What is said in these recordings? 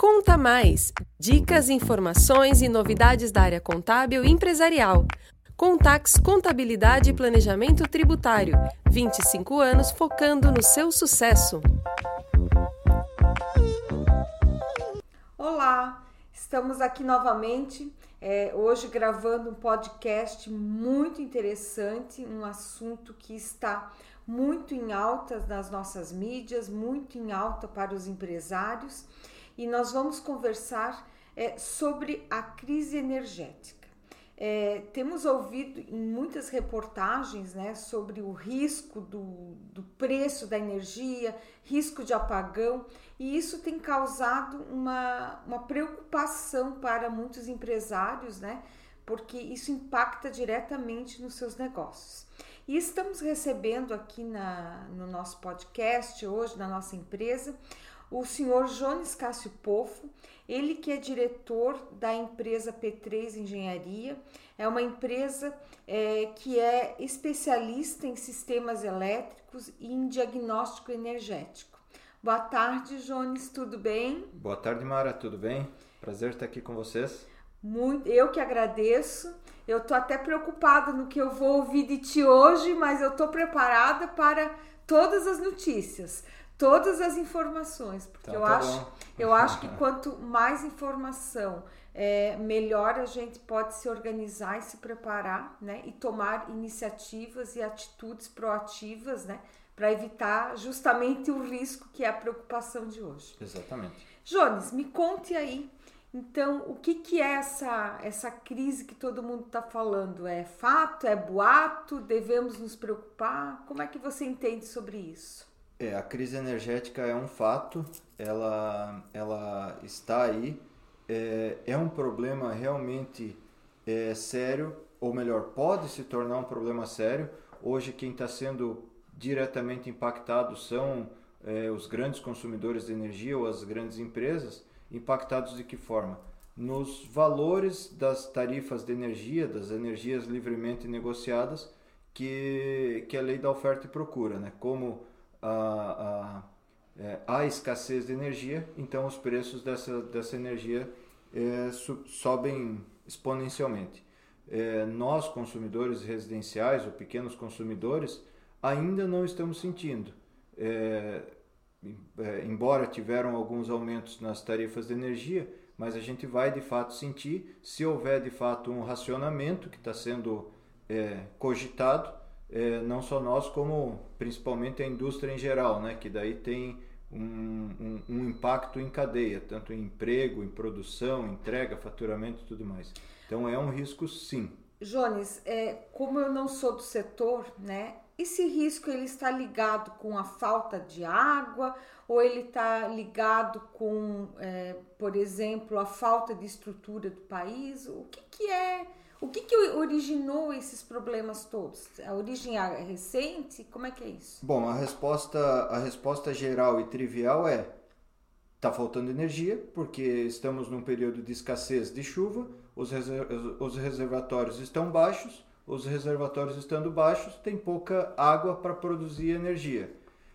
Conta Mais! Dicas, informações e novidades da área contábil e empresarial. Contax Contabilidade e Planejamento Tributário. 25 anos focando no seu sucesso. Olá, estamos aqui novamente, é, hoje gravando um podcast muito interessante, um assunto que está muito em alta nas nossas mídias, muito em alta para os empresários e nós vamos conversar é, sobre a crise energética. É, temos ouvido em muitas reportagens né, sobre o risco do, do preço da energia, risco de apagão, e isso tem causado uma, uma preocupação para muitos empresários, né, porque isso impacta diretamente nos seus negócios. E estamos recebendo aqui na, no nosso podcast, hoje, na nossa empresa, o senhor Jones Cássio Pofo, ele que é diretor da empresa P3 Engenharia, é uma empresa é, que é especialista em sistemas elétricos e em diagnóstico energético. Boa tarde, Jones, tudo bem? Boa tarde, Mara, tudo bem? Prazer estar aqui com vocês. Muito, eu que agradeço. Eu estou até preocupada no que eu vou ouvir de ti hoje, mas eu estou preparada para todas as notícias todas as informações, porque então, eu, tá acho, eu acho que quanto mais informação, é, melhor a gente pode se organizar e se preparar, né? E tomar iniciativas e atitudes proativas, né? Para evitar justamente o risco que é a preocupação de hoje. Exatamente. Jones, me conte aí. Então, o que, que é essa, essa crise que todo mundo está falando? É fato? É boato? Devemos nos preocupar? Como é que você entende sobre isso? É, a crise energética é um fato, ela, ela está aí, é, é um problema realmente é, sério, ou melhor, pode se tornar um problema sério. Hoje, quem está sendo diretamente impactado são é, os grandes consumidores de energia ou as grandes empresas. Impactados de que forma? Nos valores das tarifas de energia, das energias livremente negociadas, que, que a lei da oferta e procura, né? Como a, a, é, escassez de energia, então os preços dessa, dessa energia é, sobem exponencialmente. É, nós, consumidores residenciais ou pequenos consumidores, ainda não estamos sentindo. É, é, embora tiveram alguns aumentos nas tarifas de energia, mas a gente vai de fato sentir se houver de fato um racionamento que está sendo é, cogitado é, não só nós, como principalmente a indústria em geral, né? que daí tem um, um, um, impacto em cadeia, tanto em emprego, em produção, entrega, faturamento e tudo mais. Então é um risco sim. Jones, é, como eu não sou do setor, né? Esse risco ele está ligado com a falta de água ou ele está ligado com, é, por exemplo, a falta de estrutura do país? O que, que é o que, que originou esses problemas todos? A origem é recente? Como é que é isso? Bom, a resposta, a resposta geral e trivial é está faltando energia porque estamos num período de escassez de chuva, os, reser os reservatórios estão baixos, os reservatórios estando baixos, tem pouca água para produzir energia.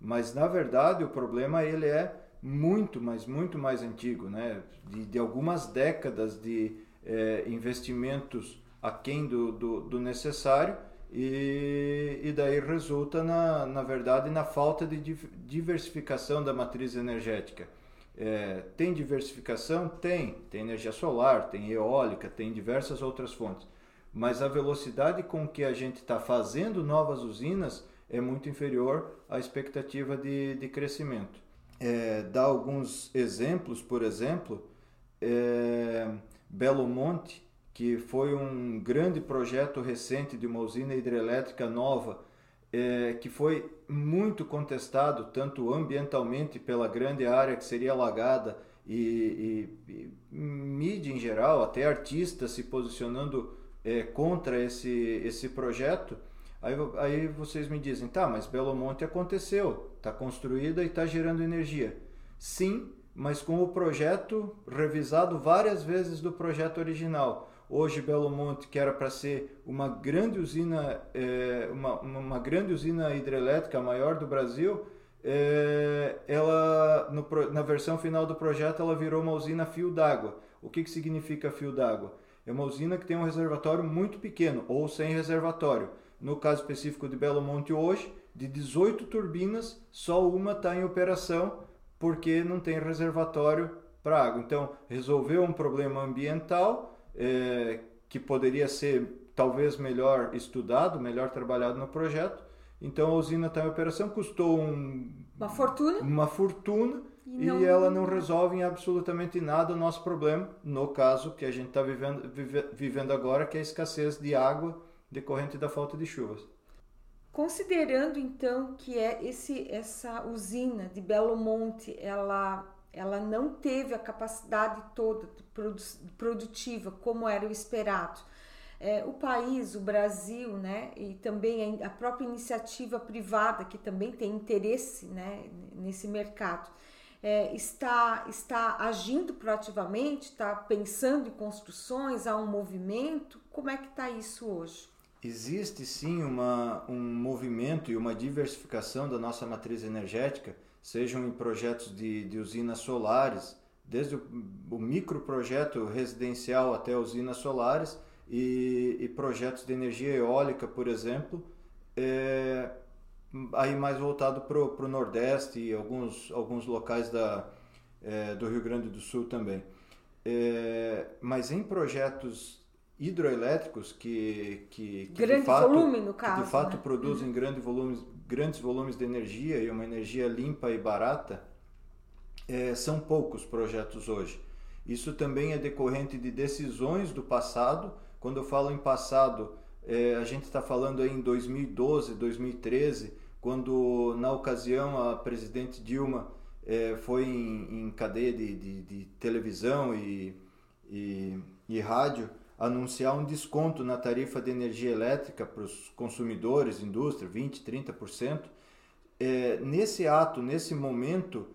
Mas na verdade o problema ele é muito, mas muito mais antigo, né? de, de algumas décadas de é, investimentos aquém do, do, do necessário e, e daí resulta, na, na verdade, na falta de diversificação da matriz energética. É, tem diversificação? Tem. Tem energia solar, tem eólica, tem diversas outras fontes. Mas a velocidade com que a gente está fazendo novas usinas é muito inferior à expectativa de, de crescimento. É, dá alguns exemplos, por exemplo, é, Belo Monte que foi um grande projeto recente de uma usina hidrelétrica nova, é, que foi muito contestado, tanto ambientalmente pela grande área que seria alagada, e, e, e mídia em geral, até artistas se posicionando é, contra esse, esse projeto. Aí, aí vocês me dizem, tá, mas Belo Monte aconteceu, está construída e está gerando energia. Sim, mas com o projeto revisado várias vezes do projeto original. Hoje Belo Monte, que era para ser uma grande usina, é, uma, uma grande usina hidrelétrica, a maior do Brasil, é, ela no, na versão final do projeto ela virou uma usina fio d'água. O que, que significa fio d'água? É uma usina que tem um reservatório muito pequeno ou sem reservatório. No caso específico de Belo Monte hoje, de 18 turbinas, só uma está em operação porque não tem reservatório para água. Então, resolveu um problema ambiental é, que poderia ser talvez melhor estudado, melhor trabalhado no projeto. Então, a usina está em operação, custou um, uma fortuna, uma fortuna e, não... e, ela não resolve em absolutamente nada o nosso problema, no caso que a gente está vivendo, vive, vivendo agora, que é a escassez de água decorrente da falta de chuvas. Considerando então que é esse essa usina de Belo Monte, ela ela não teve a capacidade toda produtiva como era o esperado. É, o país, o Brasil, né, e também a própria iniciativa privada que também tem interesse, né, nesse mercado, é, está está agindo proativamente, está pensando em construções, há um movimento. Como é que está isso hoje? Existe sim uma, um movimento e uma diversificação da nossa matriz energética, sejam em projetos de, de usinas solares, desde o, o microprojeto residencial até usinas solares e, e, projetos de energia eólica, por exemplo, é, aí mais voltado para o Nordeste e alguns, alguns locais da, é, do Rio Grande do Sul também. É, mas em projetos hidroelétricos que, que, que grande de fato, volume no caso, de fato né? produzem uhum. grandes volumes, grandes volumes de energia e uma energia limpa e barata, é, são poucos projetos hoje. Isso também é decorrente de decisões do passado. Quando eu falo em passado, é, a gente está falando aí em 2012, 2013, quando na ocasião a presidente Dilma é, foi em, em cadeia de, de, de televisão e, e, e rádio anunciar um desconto na tarifa de energia elétrica para os consumidores, indústria, 20%, 30%. É, nesse ato, nesse momento,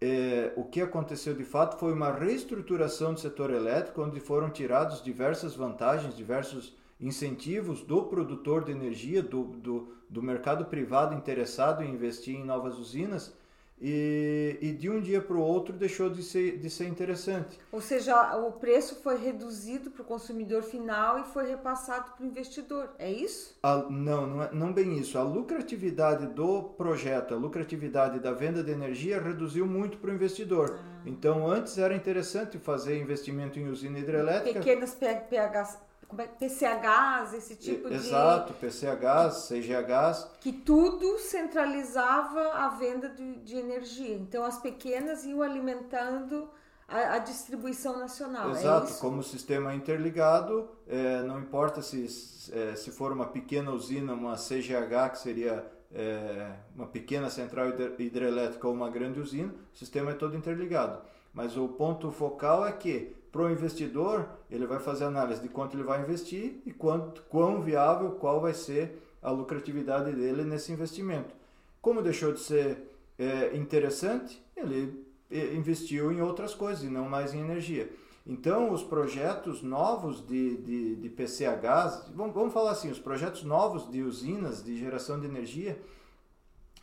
é, o que aconteceu de fato foi uma reestruturação do setor elétrico, onde foram tirados diversas vantagens, diversos incentivos do produtor de energia, do, do, do mercado privado interessado em investir em novas usinas, e, e de um dia para o outro deixou de ser, de ser interessante. Ou seja, o preço foi reduzido para o consumidor final e foi repassado para o investidor, é isso? A, não, não, é, não bem isso. A lucratividade do projeto, a lucratividade da venda de energia reduziu muito para o investidor. Ah. Então, antes era interessante fazer investimento em usina hidrelétrica. Pequenas PHs como é, PCHs, esse tipo de. Exato, PCHs, CGHs. Que tudo centralizava a venda de, de energia. Então as pequenas iam alimentando a, a distribuição nacional. É Exato, é como o sistema interligado, é, não importa se, é, se for uma pequena usina, uma CGH, que seria é, uma pequena central hidrelétrica ou uma grande usina, o sistema é todo interligado. Mas o ponto focal é que para o investidor, ele vai fazer análise de quanto ele vai investir e quanto, quão viável, qual vai ser a lucratividade dele nesse investimento. Como deixou de ser é, interessante, ele é, investiu em outras coisas e não mais em energia. Então, os projetos novos de, de, de PCHs, vamos, vamos falar assim, os projetos novos de usinas de geração de energia,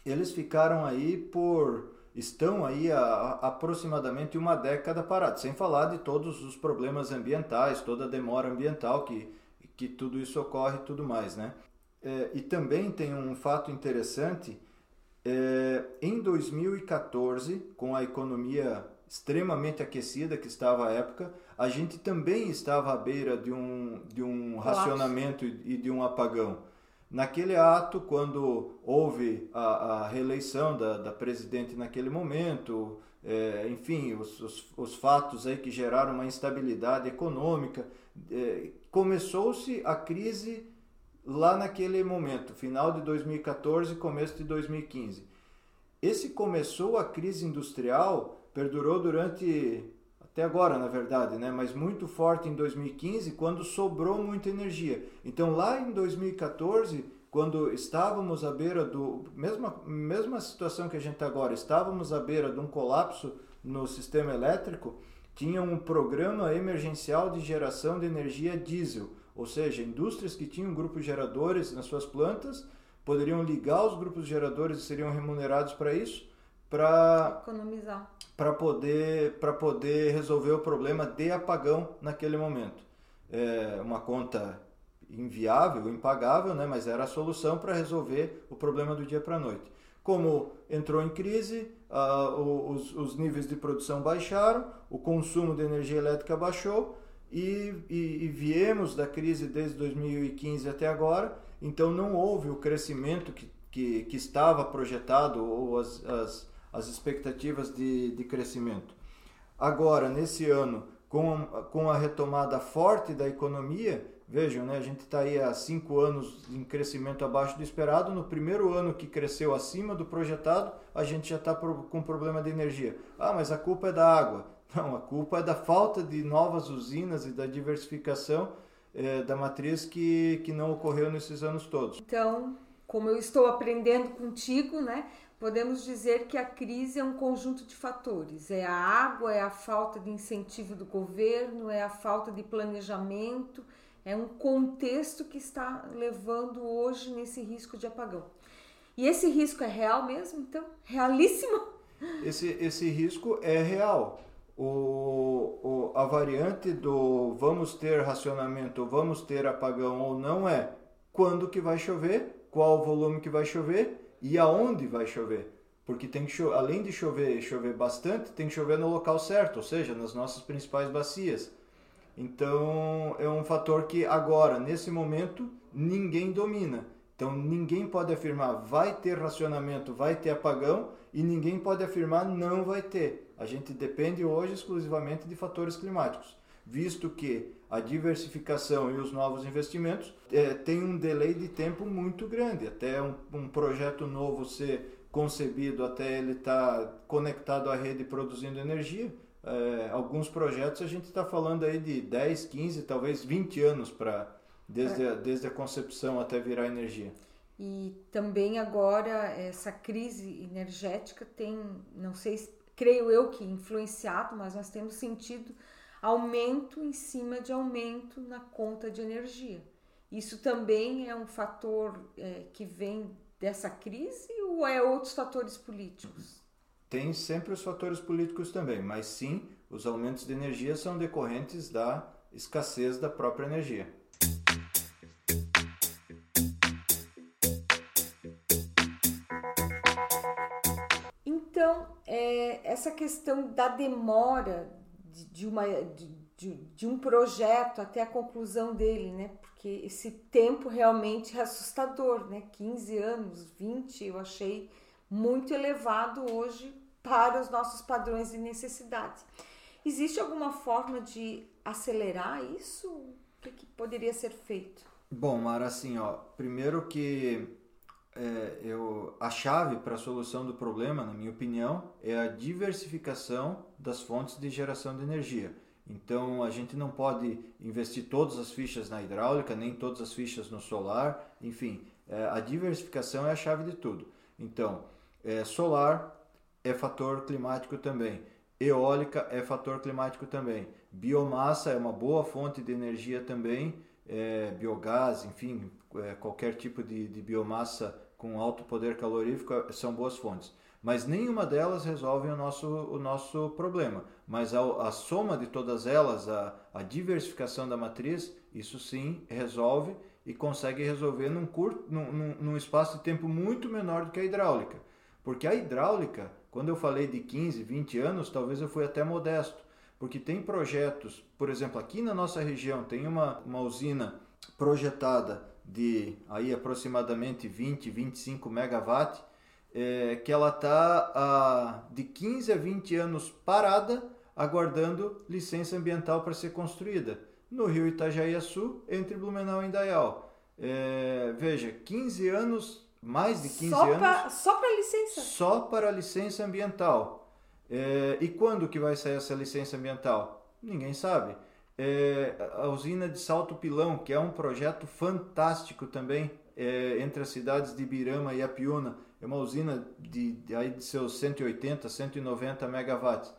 eles ficaram aí por estão aí há aproximadamente uma década parados, sem falar de todos os problemas ambientais, toda a demora ambiental que, que tudo isso ocorre e tudo mais, né? É, e também tem um fato interessante, é, em 2014, com a economia extremamente aquecida que estava à época, a gente também estava à beira de um, de um racionamento e de um apagão. Naquele ato, quando houve a, a reeleição da, da, presidente naquele momento, é, enfim, os, os, os, fatos aí que geraram uma instabilidade econômica, é, começou-se a crise lá naquele momento, final de 2014, começo de 2015. Esse começou a crise industrial, perdurou durante até agora, na verdade, né? mas muito forte em 2015, quando sobrou muita energia. Então, lá em 2014, quando estávamos à beira do. Mesma, mesma situação que a gente está agora, estávamos à beira de um colapso no sistema elétrico, tinha um programa emergencial de geração de energia diesel, ou seja, indústrias que tinham grupos geradores nas suas plantas poderiam ligar os grupos geradores e seriam remunerados para isso, para economizar, para poder para poder resolver o problema de apagão naquele momento. É uma conta inviável, impagável, né? Mas era a solução para resolver o problema do dia para a noite. Como entrou em crise, os, os, níveis de produção baixaram, o consumo de energia elétrica baixou e, e, e, viemos da crise desde 2015 até agora, então não houve o crescimento que, que, que estava projetado ou as, as, as expectativas de, de crescimento. Agora, nesse ano, com, com a retomada forte da economia, Vejam, né, a gente está aí há cinco anos em crescimento abaixo do esperado. No primeiro ano que cresceu acima do projetado, a gente já está com problema de energia. Ah, mas a culpa é da água. Não, a culpa é da falta de novas usinas e da diversificação é, da matriz que, que não ocorreu nesses anos todos. Então, como eu estou aprendendo contigo, né, podemos dizer que a crise é um conjunto de fatores. É a água, é a falta de incentivo do governo, é a falta de planejamento é um contexto que está levando hoje nesse risco de apagão. E esse risco é real mesmo, então? Realíssimo? Esse, esse risco é real. O, o, a variante do vamos ter racionamento, vamos ter apagão ou não é quando que vai chover, qual o volume que vai chover e aonde vai chover. Porque tem que chover, além de chover chover bastante, tem que chover no local certo, ou seja, nas nossas principais bacias. Então é um fator que agora, nesse momento, ninguém domina. Então ninguém pode afirmar vai ter racionamento, vai ter apagão e ninguém pode afirmar não vai ter. A gente depende hoje exclusivamente de fatores climáticos, visto que a diversificação e os novos investimentos é, tem um delay de tempo muito grande. Até um, um projeto novo ser concebido, até ele estar tá conectado à rede produzindo energia, é, alguns projetos a gente está falando aí de 10, 15, talvez 20 anos para desde, é. a, desde a concepção até virar energia. E também agora essa crise energética tem, não sei, creio eu que influenciado, mas nós temos sentido aumento em cima de aumento na conta de energia. Isso também é um fator é, que vem dessa crise ou é outros fatores políticos? Tem sempre os fatores políticos também, mas sim, os aumentos de energia são decorrentes da escassez da própria energia. Então, é, essa questão da demora de, uma, de, de, um projeto até a conclusão dele, né? Porque esse tempo realmente é assustador, né? 15 anos, 20, eu achei muito elevado hoje para os nossos padrões de necessidade. Existe alguma forma de acelerar isso? O que, que poderia ser feito? Bom, Mara, assim, ó, primeiro que é, eu, a chave para a solução do problema, na minha opinião, é a diversificação das fontes de geração de energia. Então a gente não pode investir todas as fichas na hidráulica, nem todas as fichas no solar, enfim, é, a diversificação é a chave de tudo. Então, é, solar, é fator climático também. Eólica é fator climático também. Biomassa é uma boa fonte de energia também. É, biogás, enfim, é, qualquer tipo de, de biomassa com alto poder calorífico é, são boas fontes. Mas nenhuma delas resolve o nosso, o nosso problema. Mas a, a soma de todas elas, a, a diversificação da matriz, isso sim resolve e consegue resolver num, curto, num, num, num espaço de tempo muito menor do que a hidráulica. Porque a hidráulica, quando eu falei de 15, 20 anos, talvez eu fui até modesto. Porque tem projetos, por exemplo, aqui na nossa região tem uma, uma usina projetada de aí aproximadamente 20, 25 megawatt, é, que ela está de 15 a 20 anos parada, aguardando licença ambiental para ser construída, no rio Itajaiaçu, entre Blumenau e Indaial. É, veja, 15 anos mais de 15 só anos. Pra, só para licença? Só para licença ambiental. É, e quando que vai sair essa licença ambiental? Ninguém sabe. É, a usina de Salto Pilão, que é um projeto fantástico também, é, entre as cidades de Ibirama e Apiúna, é uma usina de, de, aí de seus 180, 190 megawatts.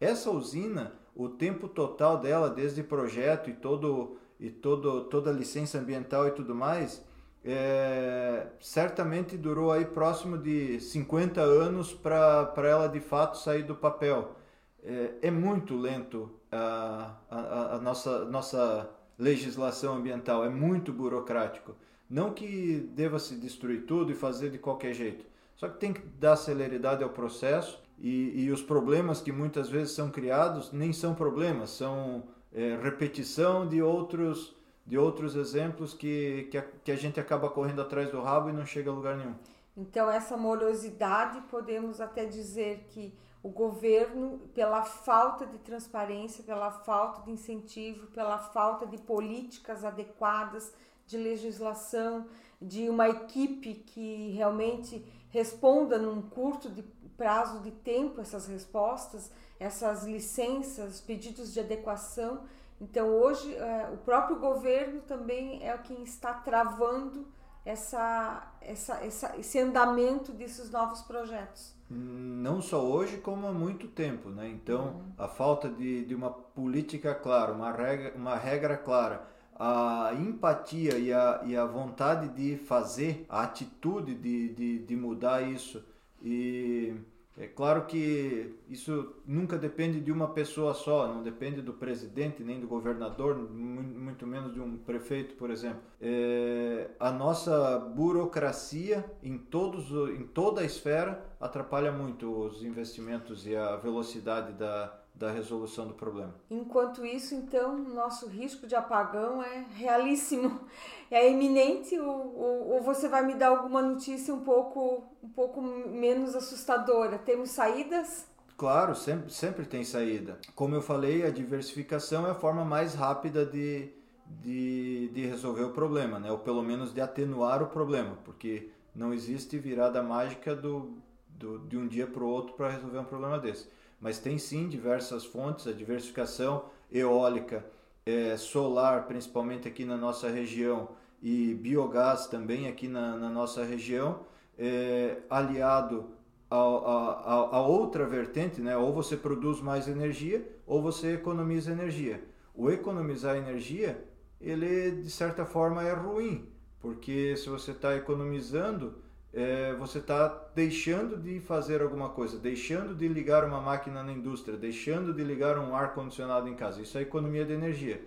Essa usina, o tempo total dela, desde projeto e, todo, e todo, toda a licença ambiental e tudo mais, é, certamente durou aí próximo de 50 anos para ela de fato sair do papel. É, é muito lento a, a, a, nossa, nossa legislação ambiental, é muito burocrático. Não que deva se destruir tudo e fazer de qualquer jeito, só que tem que dar celeridade ao processo e, e os problemas que muitas vezes são criados nem são problemas, são é, repetição de outros de outros exemplos que, que a, que, a, gente acaba correndo atrás do rabo e não chega a lugar nenhum. Então, essa morosidade, podemos até dizer que o governo, pela falta de transparência, pela falta de incentivo, pela falta de políticas adequadas, de legislação, de uma equipe que realmente responda num curto de prazo de tempo essas respostas, essas licenças, pedidos de adequação. Então, hoje, é, o próprio governo também é quem está travando essa, essa, essa, esse andamento desses novos projetos. Não só hoje, como há muito tempo. Né? Então, uhum. a falta de, de uma política clara, uma regra, uma regra clara, a empatia e a, e a vontade de fazer, a atitude de, de, de mudar isso e é claro que isso nunca depende de uma pessoa só, não depende do presidente nem do governador, muito menos de um prefeito, por exemplo. É, a nossa burocracia em, todos, em toda a esfera atrapalha muito os investimentos e a velocidade da, da resolução do problema. Enquanto isso, então, nosso risco de apagão é realíssimo, é iminente ou, ou, ou, você vai me dar alguma notícia um pouco, um pouco menos assustadora? Temos saídas? Claro, sempre, sempre tem saída. Como eu falei, a diversificação é a forma mais rápida de, de, de resolver o problema, né? ou pelo menos de atenuar o problema, porque não existe virada mágica do, do, de um dia para o outro para resolver um problema desse mas tem sim diversas fontes, a diversificação eólica, é, solar, principalmente aqui na nossa região, e biogás também aqui na, na nossa região, é, aliado a, a, a, outra vertente, né? ou você produz mais energia ou você economiza energia. O economizar energia, ele de certa forma é ruim, porque se você está economizando, é, você está deixando de fazer alguma coisa, deixando de ligar uma máquina na indústria, deixando de ligar um ar condicionado em casa. Isso é economia de energia.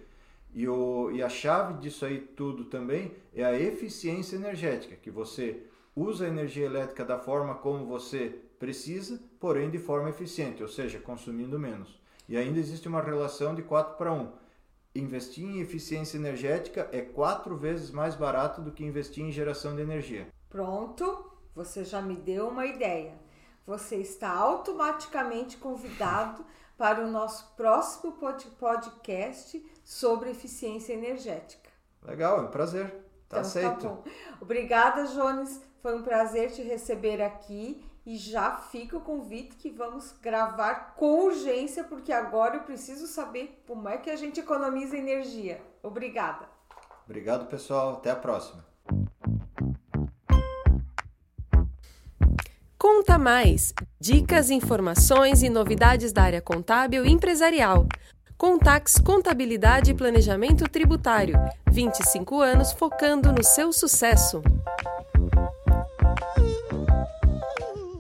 E, o, e a chave disso aí tudo também é a eficiência energética, que você usa a energia elétrica da forma como você precisa, porém de forma eficiente, ou seja, consumindo menos. E ainda existe uma relação de 4 para 1. Investir em eficiência energética é quatro vezes mais barato do que investir em geração de energia. Pronto, você já me deu uma ideia. Você está automaticamente convidado para o nosso próximo podcast sobre eficiência energética. Legal, é um prazer. Tá então, tá aceito. Tá. Obrigada, Jones. Foi um prazer te receber aqui e já fica o convite que vamos gravar com urgência, porque agora eu preciso saber como é que a gente economiza energia. Obrigada. Obrigado, pessoal. Até a próxima. Conta Mais! Dicas, informações e novidades da área contábil e empresarial. Contax Contabilidade e Planejamento Tributário. 25 anos focando no seu sucesso.